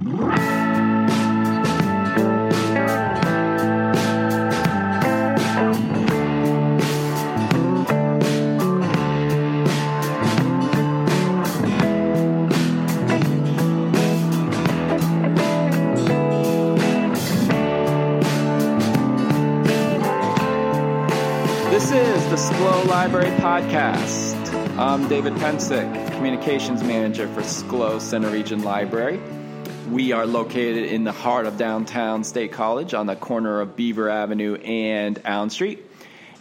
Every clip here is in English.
This is the Schlow Library Podcast. I'm David Pencek, Communications Manager for Schlow Centre Region Library. We are located in the heart of downtown State College on the corner of Beaver Avenue and Allen Street.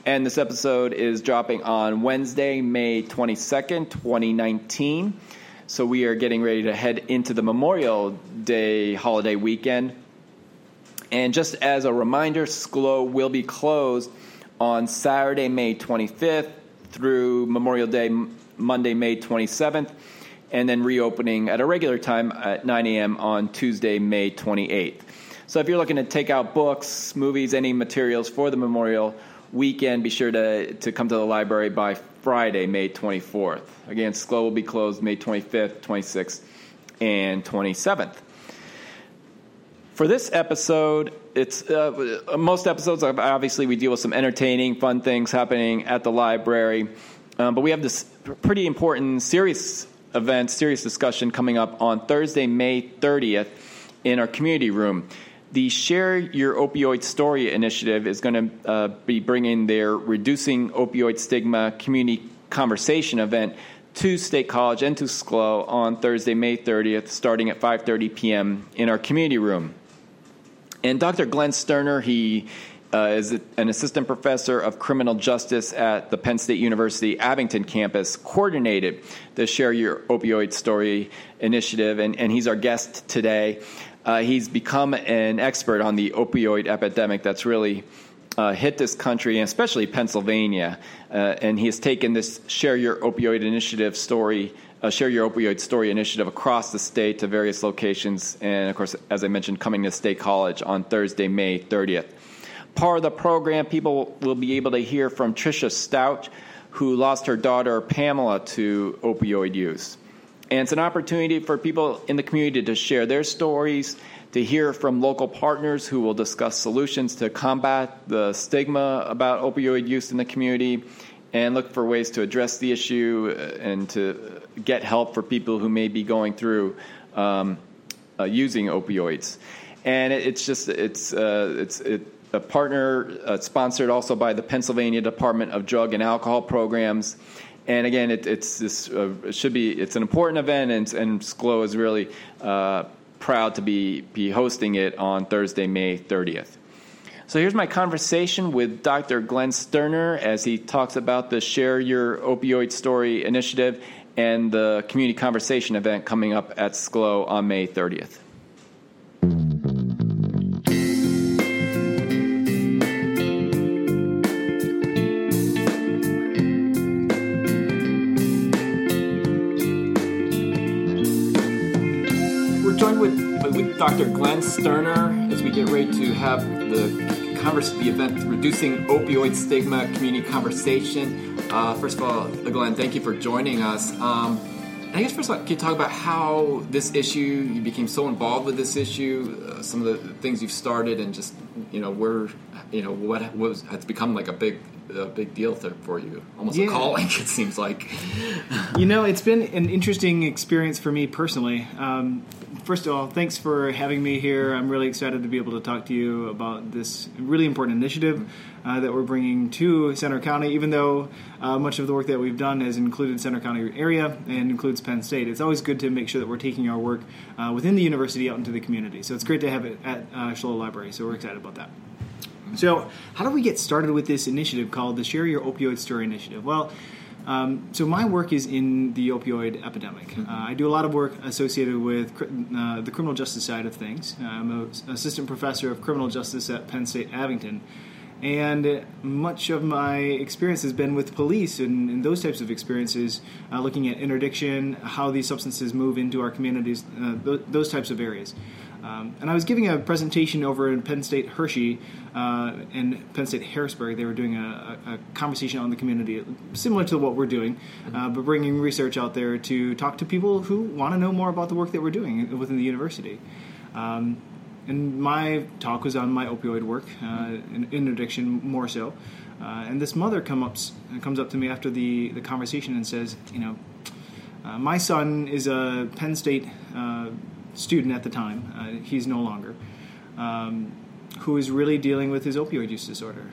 And this episode is dropping on Wednesday, May 22nd, 2019. So we are getting ready to head into the Memorial Day holiday weekend. And just as a reminder, Schlow will be closed on Saturday, May 25th through Memorial Day, Monday, May 27th, and then reopening at a regular time at 9 a.m. on Tuesday, May 28th. So if you're looking to take out books, movies, any materials for the Memorial weekend, be sure to, to come to the library by Friday, May 24th. Again, Schlow will be closed May 25th, 26th, and 27th. For this episode, it's uh, most episodes. Obviously, we deal with some entertaining, fun things happening at the library, um, but we have this pretty important, serious event, serious discussion coming up on Thursday, May 30th, in our community room. The Share Your Opioid Story initiative is going to uh, be bringing their Reducing Opioid Stigma Community Conversation event to State College and to Schlow on Thursday, May 30th, starting at 5:30 p.m. in our community room. And Dr. Glenn Sterner, he uh, is an assistant professor of criminal justice at the Penn State University Abington campus, coordinated the Share Your Opioid Story initiative, and, and he's our guest today. Uh, he's become an expert on the opioid epidemic that's really uh, hit this country, and especially Pennsylvania. Uh, and he has taken this Share Your Opioid Initiative story uh, Share Your Opioid Story initiative across the state to various locations. And of course, as I mentioned, coming to State College on Thursday, May 30th. Part of the program, people will be able to hear from Tricia Stouch, who lost her daughter Pamela to opioid use. And it's an opportunity for people in the community to share their stories, to hear from local partners who will discuss solutions to combat the stigma about opioid use in the community and look for ways to address the issue and to get help for people who may be going through um, uh, using opioids. And it, it's just it's uh, it's it, a partner uh, sponsored also by the Pennsylvania Department of Drug and Alcohol Programs. And again, it, it's this uh, it should be it's an important event, and, and Schlow is really uh, proud to be be hosting it on Thursday, May 30th. So here's my conversation with Dr. Glenn Sterner as he talks about the Share Your Opioid Story initiative and the community conversation event coming up at Schlow on May 30th. Dr. Glenn Sterner as we get ready to have the converse, the event Reducing Opioid Stigma Community Conversation. Uh, first of all, Glenn, thank you for joining us. Um, I guess first of all, can you talk about how this issue you became so involved with this issue, uh, some of the things you've started, and just you know where you know what was has become like a big a big deal for you, almost yeah. a calling. It seems like. you know, it's been an interesting experience for me personally. Um, first of all, thanks for having me here. I'm really excited to be able to talk to you about this really important initiative uh, that we're bringing to Centre County. Even though uh, much of the work that we've done has included Centre County area and includes Penn State, it's always good to make sure that we're taking our work uh, within the university out into the community. So it's great to have it at uh, Library. So we're excited about that. So, how do we get started with this initiative called the Share Your Opioid Story Initiative? Well, um, so my work is in the opioid epidemic. Mm-hmm. Uh, I do a lot of work associated with uh, the criminal justice side of things. Uh, I'm an assistant professor of criminal justice at Penn State Abington, and much of my experience has been with police and, and those types of experiences, uh, looking at interdiction, how these substances move into our communities, uh, th- those types of areas. Um, and I was giving a presentation over in Penn State Hershey uh, and Penn State Harrisburg. They were doing a, a, conversation on the community, similar to what we're doing, uh, but bringing research out there to talk to people who want to know more about the work that we're doing within the university. Um, and my talk was on my opioid work uh, in, in, addiction more so. Uh, and this mother come up, comes up to me after the, the conversation and says, you know, uh, my son is a Penn State uh, student at the time. Uh, he's no longer. Um, who is really dealing with his opioid use disorder.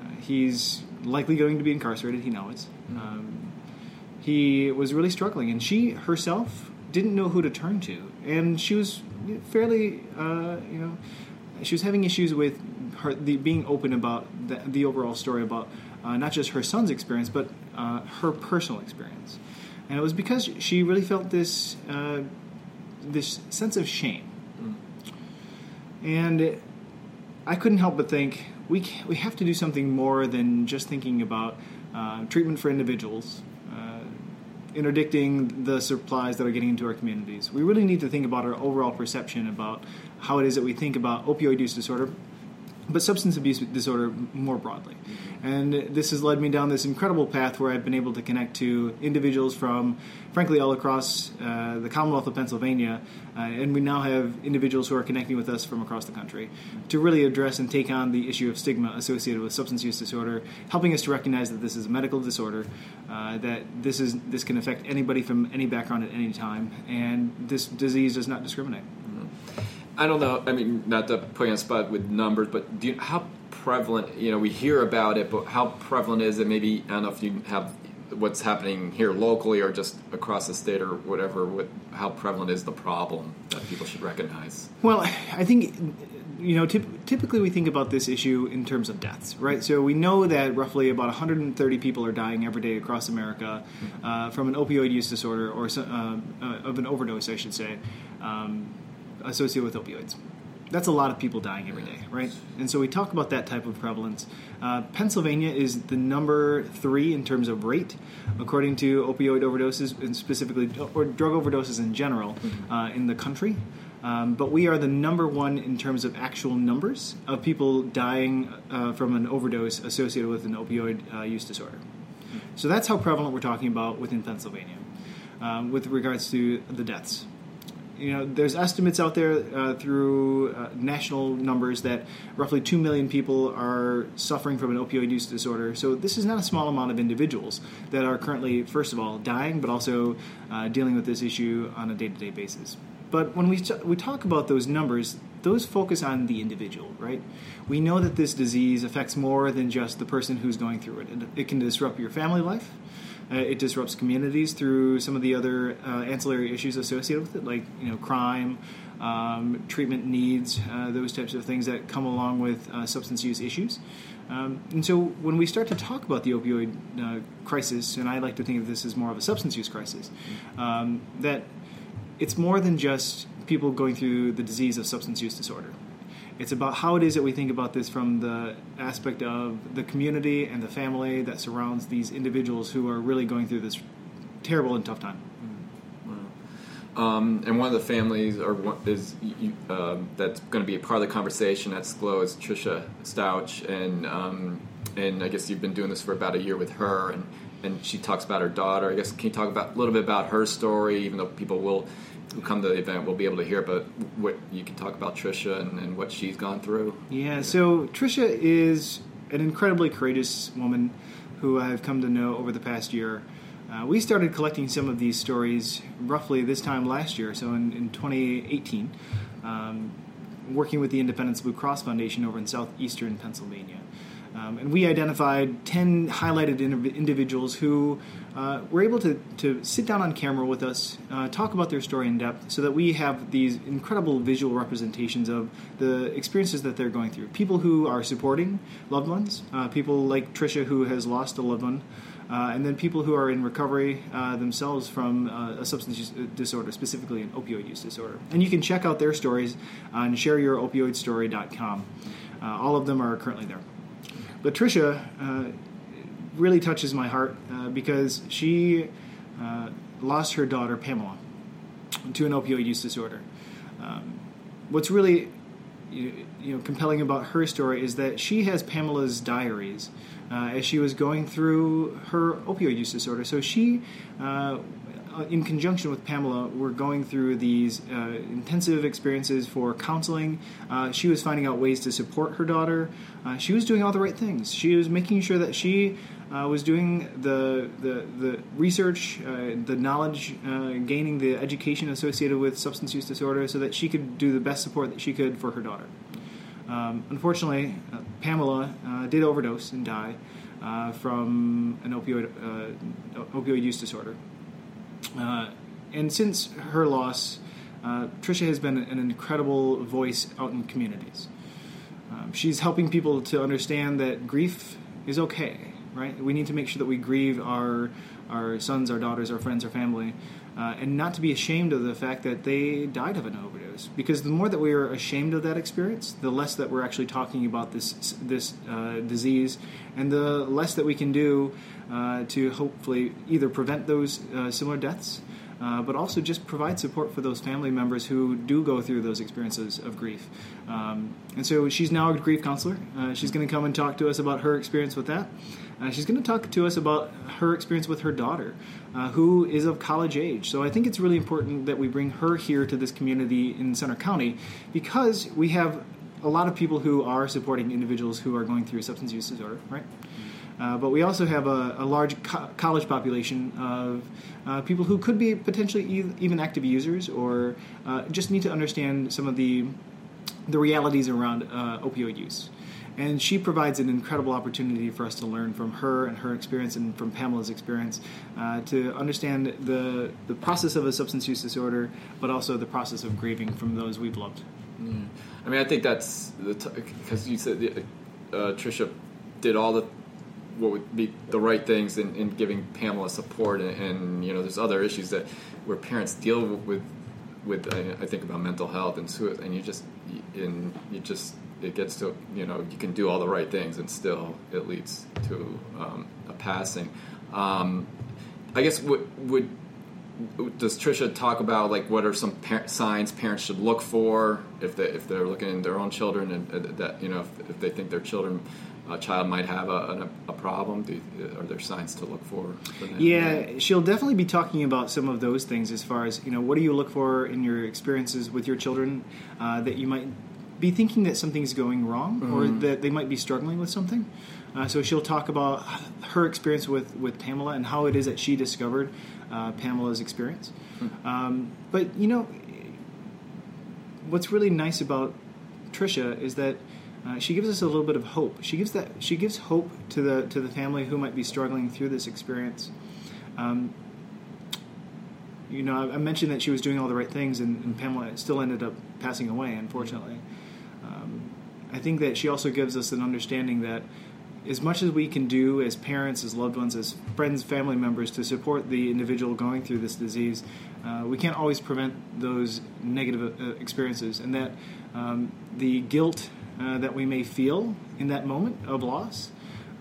Uh, he's likely going to be incarcerated. He knows. Mm-hmm. Um, he was really struggling, and she herself didn't know who to turn to, and she was fairly, uh, you know, she was having issues with her the, being open about the, the overall story about uh, not just her son's experience, but uh, her personal experience, and it was because she really felt this uh, this sense of shame, mm. and I couldn't help but think we we have to do something more than just thinking about uh, treatment for individuals, uh, interdicting the supplies that are getting into our communities. We really need to think about our overall perception about how it is that we think about opioid use disorder, but substance abuse disorder more broadly. And this has led me down this incredible path where I've been able to connect to individuals from, frankly, all across uh, the Commonwealth of Pennsylvania. Uh, and we now have individuals who are connecting with us from across the country to really address and take on the issue of stigma associated with substance use disorder, helping us to recognize that this is a medical disorder, uh, that this is this can affect anybody from any background at any time, and this disease does not discriminate. I don't know. I mean, not to put you on spot with numbers, but you, how prevalent? You know, we hear about it, but how prevalent is it? Maybe I don't know if you have what's happening here locally or just across the state or whatever. What, how prevalent is the problem that people should recognize? Well, I think you know, typically we think about this issue in terms of deaths, right? So we know that roughly about 130 people are dying every day across America uh, from an opioid use disorder or uh, uh, of an overdose, I should say, um, associated with opioids that's a lot of people dying every day, right? And so we talk about that type of prevalence. Uh, Pennsylvania is the number three in terms of rate, according to opioid overdoses and specifically or drug overdoses in general mm-hmm. uh, in the country. Um, but we are the number one in terms of actual numbers of people dying uh, from an overdose associated with an opioid uh, use disorder. Mm-hmm. So that's how prevalent we're talking about within Pennsylvania um, with regards to the deaths you know, there's estimates out there uh, through uh, national numbers that roughly 2 million people are suffering from an opioid use disorder. So this is not a small amount of individuals that are currently, first of all, dying, but also uh, dealing with this issue on a day-to-day basis. But when we, t- we talk about those numbers, those focus on the individual, right? We know that this disease affects more than just the person who's going through it. It can disrupt your family life. Uh, it disrupts communities through some of the other uh, ancillary issues associated with it, like you know crime, um, treatment needs, uh, those types of things that come along with uh, substance use issues. Um, and so when we start to talk about the opioid uh, crisis, and I like to think of this as more of a substance use crisis, um, that it's more than just people going through the disease of substance use disorder. It's about how it is that we think about this from the aspect of the community and the family that surrounds these individuals who are really going through this terrible and tough time. Mm-hmm. Um, and one of the families uh, that's going to be a part of the conversation at Schlow is Trisha Stouch, and um, and I guess you've been doing this for about a year with her, and and she talks about her daughter. I guess can you talk about a little bit about her story, even though people will come to the event will be able to hear, but what you can talk about Trisha and, and what she's gone through. Yeah, so Trisha is an incredibly courageous woman who I've come to know over the past year. Uh, we started collecting some of these stories roughly this time last year, so in, in 2018, um, working with the Independence Blue Cross Foundation over in southeastern Pennsylvania. Um, and we identified 10 highlighted individuals who uh, were able to, to sit down on camera with us, uh, talk about their story in depth, so that we have these incredible visual representations of the experiences that they're going through. People who are supporting loved ones, uh, people like Trisha who has lost a loved one, uh, and then people who are in recovery uh, themselves from uh, a substance use disorder, specifically an opioid use disorder. And you can check out their stories on shareyouropioidstory.com. all of them are currently there. Trisha uh, really touches my heart uh, because she uh, lost her daughter Pamela to an opioid use disorder. Um, what's really you know compelling about her story is that she has Pamela's diaries uh, as she was going through her opioid use disorder. So she. Uh, in conjunction with Pamela, we were going through these uh, intensive experiences for counseling. Uh, she was finding out ways to support her daughter. Uh, she was doing all the right things. She was making sure that she uh, was doing the the, the research, uh, the knowledge, uh, gaining the education associated with substance use disorder, so that she could do the best support that she could for her daughter. Um, unfortunately, uh, Pamela uh, did overdose and die uh, from an opioid opioid use disorder. And since her loss, Trisha has been an incredible voice out in communities. Um, she's helping people to understand that grief is okay right? We need to make sure that we grieve our our sons, our daughters, our friends, our family, uh, and not to be ashamed of the fact that they died of an overdose. Because the more that we are ashamed of that experience, the less that we're actually talking about this this uh, disease, and the less that we can do uh, to hopefully either prevent those uh, similar deaths. Uh, but also just provide support for those family members who do go through those experiences of grief. Um, and so she's now a grief counselor. Uh, she's going to come and talk to us about her experience with that. Uh, she's going to talk to us about her experience with her daughter, uh, who is of college age. So I think it's really important that we bring her here to this community in Centre County because we have a lot of people who are supporting individuals who are going through substance use disorder, right? Uh, but we also have a, a large co- college population of uh, people who could be potentially e- even active users or uh, just need to understand some of the the realities around uh, opioid use. And she provides an incredible opportunity for us to learn from her and her experience and from Pamela's experience uh, to understand the, the process of a substance use disorder, but also the process of grieving from those we've loved. Yeah. I mean, I think that's because t- you said uh, Trisha did all the what would be the right things in, in giving Pamela support, and, and, you know, there's other issues that where parents deal with. With I, think about mental health and suicide, and you just and you just it gets to you know you can do all the right things and still it leads to um, a passing. Um, I guess would would does Trisha talk about like what are some par- signs parents should look for if they if they're looking at their own children and uh, that you know if, if, they think their children a child might have a, a, a problem do, are there signs to look for, for yeah she'll definitely be talking about some of those things as far as you know what do you look for in your experiences with your children uh, that you might be thinking that something's going wrong mm-hmm. or that they might be struggling with something. Uh, so she'll talk about her experience with, with Pamela and how it is that she discovered uh, Pamela's experience. Mm-hmm. Um, but you know, what's really nice about Trisha is that uh, she gives us a little bit of hope. She gives that she gives hope to the to the family who might be struggling through this experience. Um, you know, I mentioned that she was doing all the right things, and, and Pamela still ended up passing away, unfortunately. I think that she also gives us an understanding that as much as we can do as parents, as loved ones, as friends, family members to support the individual going through this disease, uh, we can't always prevent those negative uh, experiences, and that um, the guilt uh, that we may feel in that moment of loss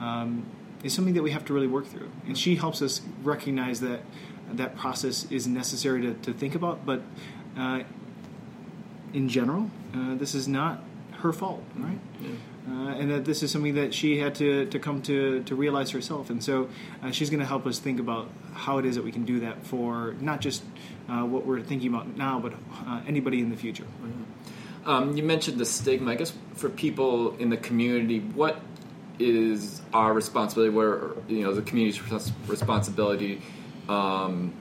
um, is something that we have to really work through. And she helps us recognize that that process is necessary to, to think about, but uh, in general, uh, this is not her fault, right? Yeah. Uh, and that this is something that she had to, to come to, to realize herself. And so uh, she's going to help us think about how it is that we can do that for not just uh, what we're thinking about now, but uh, anybody in the future. Mm-hmm. Um, you mentioned the stigma. I guess for people in the community, what is our responsibility? Where you know the community's responsibility um,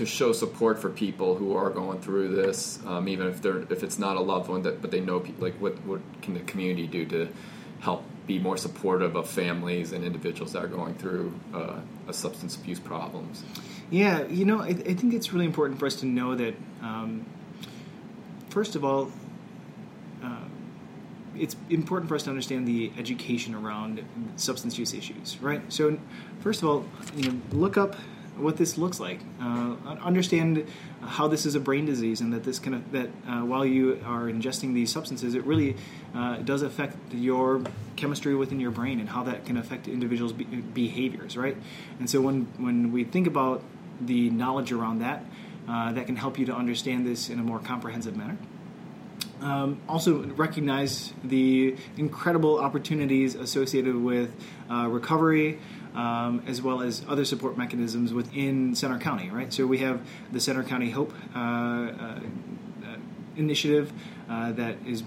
to show support for people who are going through this, um, even if they're if it's not a loved one that but they know people, like what what can the community do to help be more supportive of families and individuals that are going through uh, a substance abuse problems. Yeah, you know, I, I, think it's really important for us to know that um, first of all. Uh, it's important for us to understand the education around substance use issues, right? So, first of all, you know, look up what this looks like. Uh, understand how this is a brain disease, and that this kind of that uh, while you are ingesting these substances, it really uh, does affect your chemistry within your brain, and how that can affect individuals' be- behaviors, right? And so when when we think about the knowledge around that, uh, that can help you to understand this in a more comprehensive manner. Um, also, recognize the incredible opportunities associated with uh, recovery, um, as well as other support mechanisms within Centre County. Right, so we have the Centre County Hope uh, uh, initiative uh, that is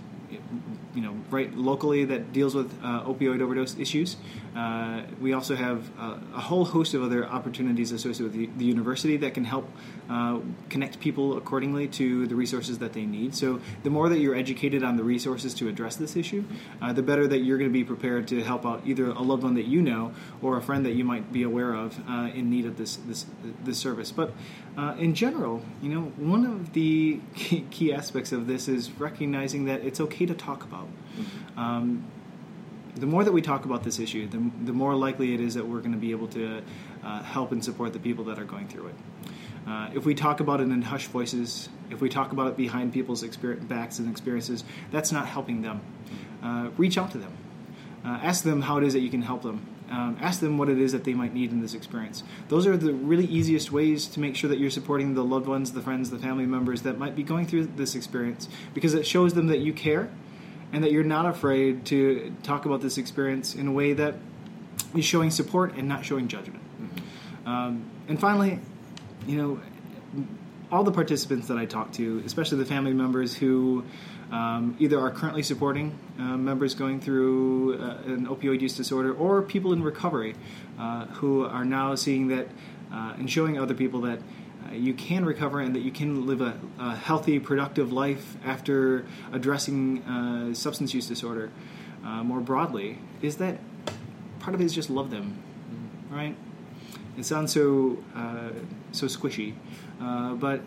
you know right locally that deals with uh, opioid overdose issues. Uh, we also have uh, a whole host of other opportunities associated with the, the university that can help uh, connect people accordingly to the resources that they need. So the more that you're educated on the resources to address this issue, uh, the better that you're going to be prepared to help out either a loved one that you know or a friend that you might be aware of uh, in need of this this this service. But in general, you know, one of the key, key aspects of this is recognizing that it's okay to talk about. Um, the more that we talk about this issue, the, the more likely it is that we're going to be able to uh, help and support the people that are going through it. Uh, if we talk about it in hushed voices, if we talk about it behind people's backs and experiences, that's not helping them. Uh, reach out to them. Uh, ask them how it is that you can help them. Um, ask them what it is that they might need in this experience. Those are the really easiest ways to make sure that you're supporting the loved ones, the friends, the family members that might be going through this experience because it shows them that you care and that you're not afraid to talk about this experience in a way that is showing support and not showing judgment. Mm-hmm. Um, and finally, you know, all the participants that I talk to, especially the family members who um, either are currently supporting uh, members going through uh, an opioid use disorder or people in recovery uh, who are now seeing that uh, and showing other people that you can recover and that you can live a, a healthy, productive life after addressing uh, substance use disorder uh, more broadly is that part of it is just love them, right? It sounds so uh, so squishy, uh, but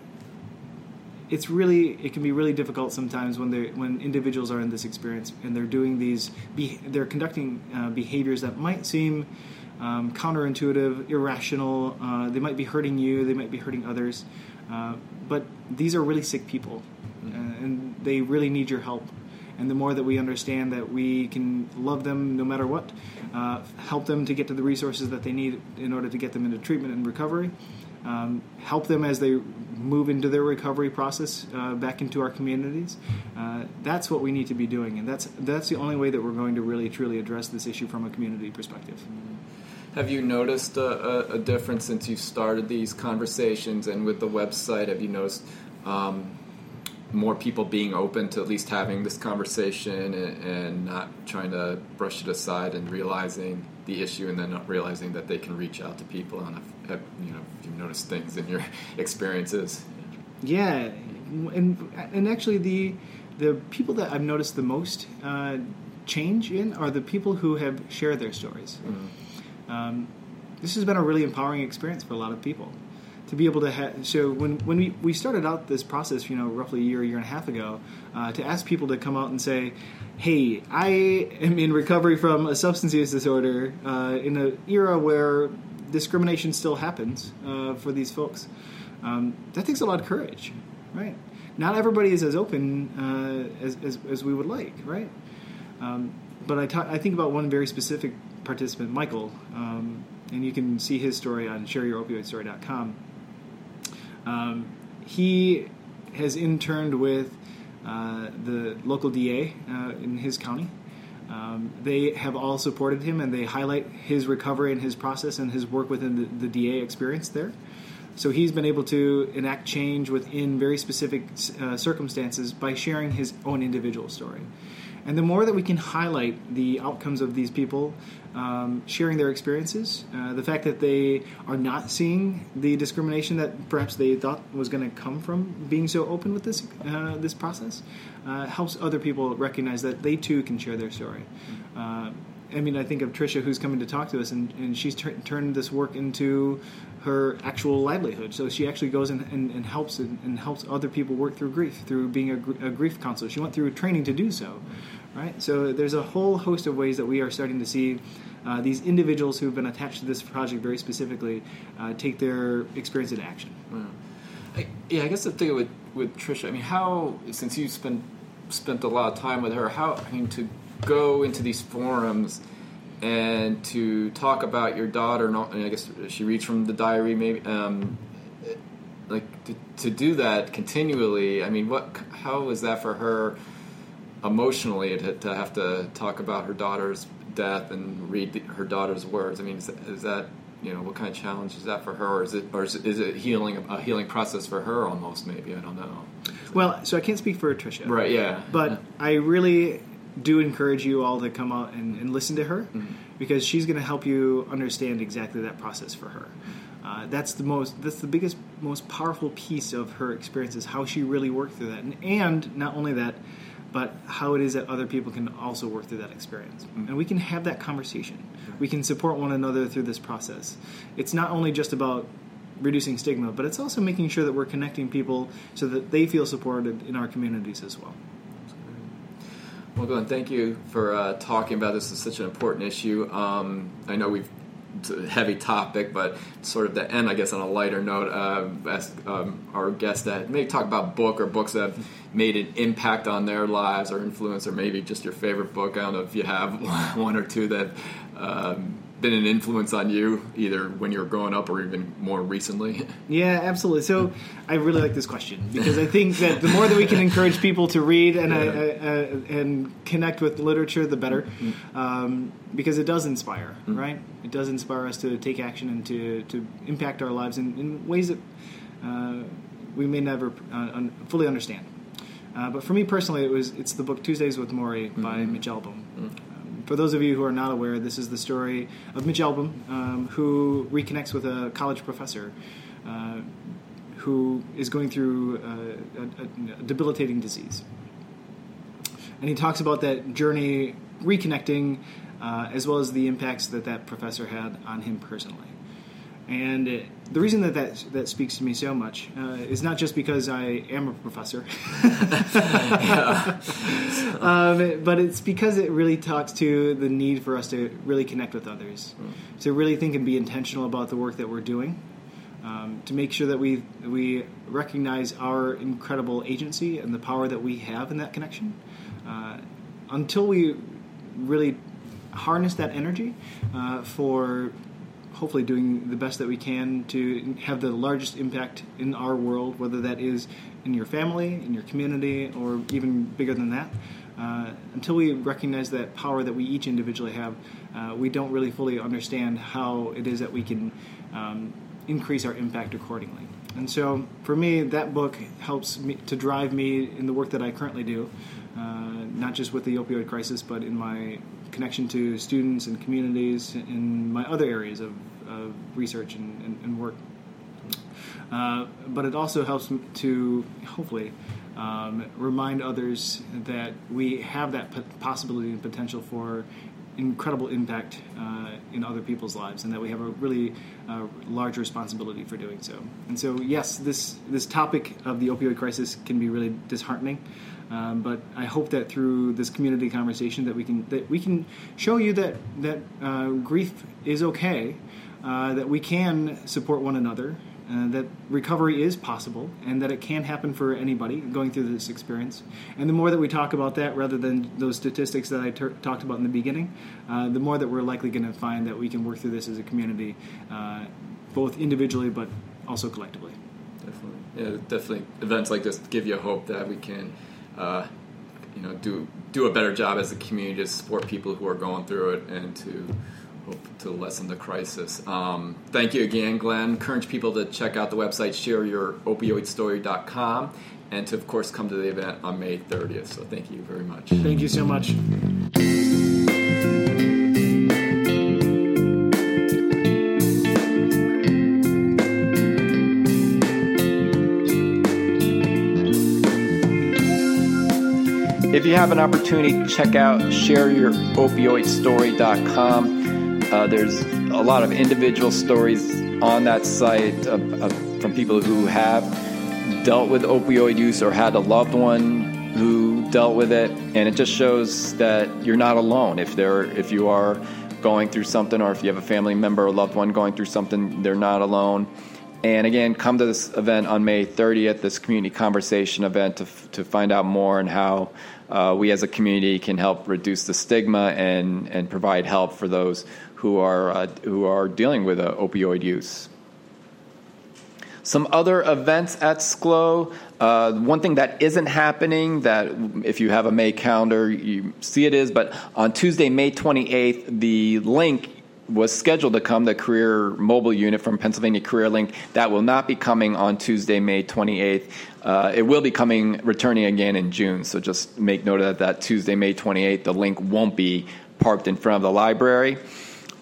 it's really it can be really difficult sometimes when they when individuals are in this experience and they're doing these be, they're conducting uh, behaviors that might seem um, counterintuitive, irrational. Uh, they might be hurting you, they might be hurting others. Uh, but these are really sick people, mm-hmm. and they really need your help. And the more that we understand that we can love them no matter what, uh, help them to get to the resources that they need in order to get them into treatment and recovery, um, help them as they move into their recovery process uh, back into our communities. Uh, that's what we need to be doing, and that's that's the only way that we're going to really truly address this issue from a community perspective. Mm-hmm. Have you noticed a, a, difference since you started these conversations and with the website? Have you noticed um, more people being open to at least having this conversation and, and, not trying to brush it aside and realizing the issue and then not realizing that they can reach out to people and have, have, you know if you've noticed things in your experiences? Yeah, and and actually the the people that I've noticed the most uh, change in are the people who have shared their stories. Mm-hmm um, this has been a really empowering experience for a lot of people to be able to have so when, when we, we started out this process you know roughly a year year and a half ago uh, to ask people to come out and say hey i am in recovery from a substance use disorder uh, in an era where discrimination still happens uh, for these folks. Um, that takes a lot of courage right? Not everybody is as open uh, as, as, as, we would like right? Um, but I, ta- I think about one very specific participant, Michael, um, and you can see his story on shareyouropioidstory.com. Um, he has interned with uh, the local DA uh, in his county. Um, they have all supported him and they highlight his recovery and his process and his work within the, the DA experience there. So he's been able to enact change within very specific uh, circumstances by sharing his own individual story. And the more that we can highlight the outcomes of these people um, sharing their experiences, uh, the fact that they are not seeing the discrimination that perhaps they thought was going to come from being so open with this uh, this process, uh, helps other people recognize that they too can share their story. I mean, I think of Trisha, who's coming to talk to us, and, and she's tur- turned this work into her actual livelihood. So she actually goes and, and, and helps and, and, helps other people work through grief through being a, gr- a, grief counselor. She went through training to do so, right? So there's a whole host of ways that we are starting to see uh, these individuals who have been attached to this project very specifically uh, take their experience into action. Wow. I, yeah, I guess the thing with with Trisha, I mean, how since you spent spent a lot of time with her, how I mean to go into these forums and to talk about your daughter. And I guess she reads from the diary, maybe. Um, like to, to, do that continually. I mean, what? How was that for her emotionally to, to have to talk about her daughter's death and read the, her daughter's words. I mean, is, is, that you know what kind of challenge is that for her, or is it or is it, is it healing a healing process for her almost? Maybe I don't know. Well, so I can't speak for Tricia, right? Yeah, but yeah. I really do encourage you all to come out and, and listen to her mm-hmm. because she's going to help you understand exactly that process for her. Uh, that's the most that's the biggest most powerful piece of her experience is how she really worked through that and, and not only that but how it is that other people can also work through that experience mm-hmm. and we can have that conversation we can support one another through this process it's not only just about reducing stigma but it's also making sure that we're connecting people so that they feel supported in our communities as well well, Glenn, thank you for uh, talking about this. It's such an important issue. Um, I know we've it's a heavy topic, but sort of the end, I guess, on a lighter note, uh, ask um, our guest that maybe talk about book or books that have made an impact on their lives or influence, or maybe just your favorite book. I don't know if you have one or two that um, been an influence on you, either when you were growing up or even more recently? Yeah, absolutely. So I really like this question because I think that the more that we can encourage people to read and uh, yeah. uh, uh, and connect with literature, the better, mm-hmm. um, because it does inspire, mm-hmm. right? It does inspire us to take action and to, to impact our lives in, in ways that uh, we may never uh, fully understand. Uh, but for me personally, it was it's the book Tuesdays with Morrie by mm-hmm. Mitch Albom. For those of you who are not aware, this is the story of Mitch Albom, um, who reconnects with a college professor uh, who is going through uh, a, a, debilitating disease. And he talks about that journey reconnecting, uh, as well as the impacts that that professor had on him personally. And it, the reason that, that that speaks to me so much uh, is not just because I am a professor, um, but it's because it really talks to the need for us to really connect with others, mm. to really think and be intentional about the work that we're doing, um, to make sure that we we recognize our incredible agency and the power that we have in that connection. Uh, until we really harness that energy uh, for hopefully doing the best that we can to have the largest impact in our world, whether that is in your family, in your community, or even bigger than that. Uh, until we recognize that power that we each individually have, uh, we don't really fully understand how it is that we can um, increase our impact accordingly. And so, for me, that book helps me to drive me in the work that I currently do, uh, not just with the opioid crisis, but in my connection to students and communities in my other areas of, of research and, and, and work. Uh, but it also helps to hopefully um, remind others that we have that possibility and potential for incredible impact uh, in other people's lives, and that we have a really uh, large responsibility for doing so. And so, yes, this this topic of the opioid crisis can be really disheartening. Um, but I hope that through this community conversation that we can that we can show you that that uh, grief is okay, uh, that we can support one another, uh, that recovery is possible, and that it can happen for anybody going through this experience. And the more that we talk about that, rather than those statistics that I ter- talked about in the beginning, uh, the more that we're likely going to find that we can work through this as a community, uh, both individually but also collectively. Definitely, yeah, definitely. Events like this give you hope that we can uh, you know, do do a better job as a community to support people who are going through it and to hope to lessen the crisis. Um, thank you again, Glenn. Encourage people to check out the website shareYourOpioidStory.com and to, of course, come to the event on May 30th. So thank you very much. Thank you so much. If you have an opportunity, check out shareyouropioidstory.com. Uh, there's a lot of individual stories on that site uh, uh, from people who have dealt with opioid use or had a loved one who dealt with it, and it just shows that you're not alone. If there, if you are going through something, or if you have a family member or loved one going through something, they're not alone. And again, come to this event on May 30th, this community conversation event, to, to find out more and how uh, we as a community can help reduce the stigma and, and provide help for those who are, uh, who are dealing with uh, opioid use. Some other events at Schlow. Uh, one thing that isn't happening, that if you have a May calendar, you see it is, but on Tuesday, May 28th, the link was scheduled to come, the career mobile unit from Pennsylvania CareerLink. That will not be coming on Tuesday, May 28th. Uh, it will be coming, returning again in June. So just make note of that, that Tuesday, May 28th, the link won't be parked in front of the library.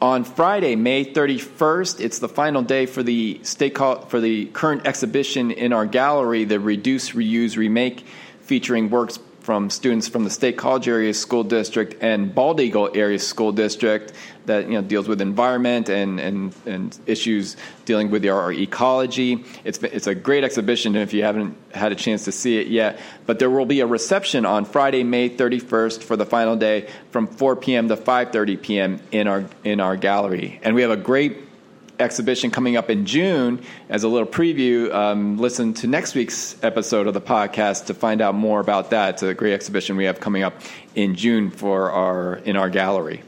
On Friday, May 31st, it's the final day for the state call, for the current exhibition in our gallery, the Reduce, Reuse, Remake, featuring works from students from the State College Area School District and Bald Eagle Area School District that you know deals with environment and, and, and issues dealing with our ecology. It's it's a great exhibition if you haven't had a chance to see it yet. But there will be a reception on Friday, May 31st for the final day from 4 p.m. to 5:30 p.m. in our in our gallery, and we have a great exhibition coming up in June. As a little preview, um, listen to next week's episode of the podcast to find out more about that. It's a great exhibition we have coming up in June for our in our gallery.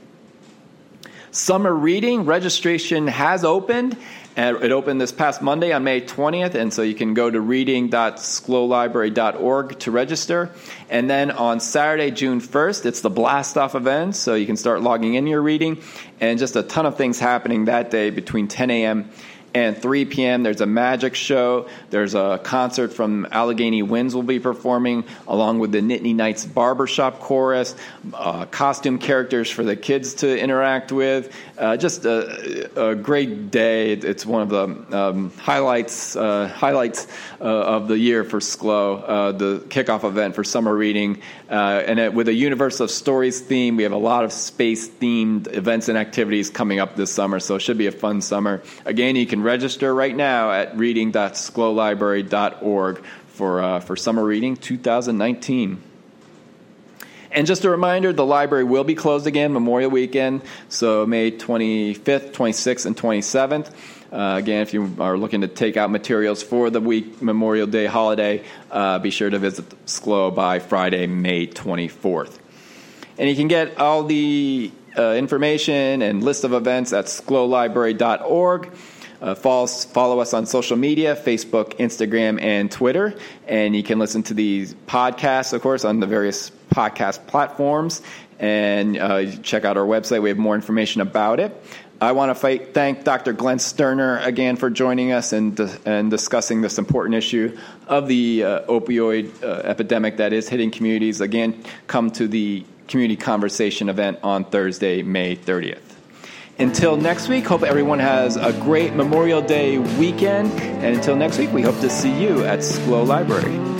Summer reading registration has opened. Uh, it opened this past Monday on May 20th, and so you can go to reading.schlowlibrary.org to register. And then on Saturday, June 1st, it's the blast off event, so you can start logging in your reading. And just a ton of things happening that day between 10 a.m and 3 p.m. There's a magic show. There's a concert from Allegheny Winds will be performing, along with the Nittany Knights Barbershop Chorus, uh, costume characters for the kids to interact with. Uh, just a, a, great day. It's one of the um, highlights uh, highlights uh, of the year for Schlow, uh, the kickoff event for summer reading. Uh, and it, with a Universe of Stories theme, we have a lot of space themed events and activities coming up this summer, so it should be a fun summer. Again, you can register right now at reading.schlowlibrary.org for, uh, for summer reading 2019. And just a reminder, the library will be closed again Memorial Weekend, so May 25th, 26th, and 27th. Uh, again, if you are looking to take out materials for the week Memorial Day holiday, uh, be sure to visit Schlow by Friday, May 24th. And you can get all the uh, information and list of events at schlowlibrary.org. Uh, follow, follow, us on social media Facebook, Instagram, and Twitter. And you can listen to these podcasts, of course, on the various podcast platforms. And uh, check out our website, we have more information about it. I want to fight, thank Dr. Glenn Sterner again for joining us and, and discussing this important issue of the uh, opioid uh, epidemic that is hitting communities. Again, come to the community conversation event on Thursday, May 30th. Until next week, hope everyone has a great Memorial Day weekend. And until next week, we hope to see you at Schlow Library.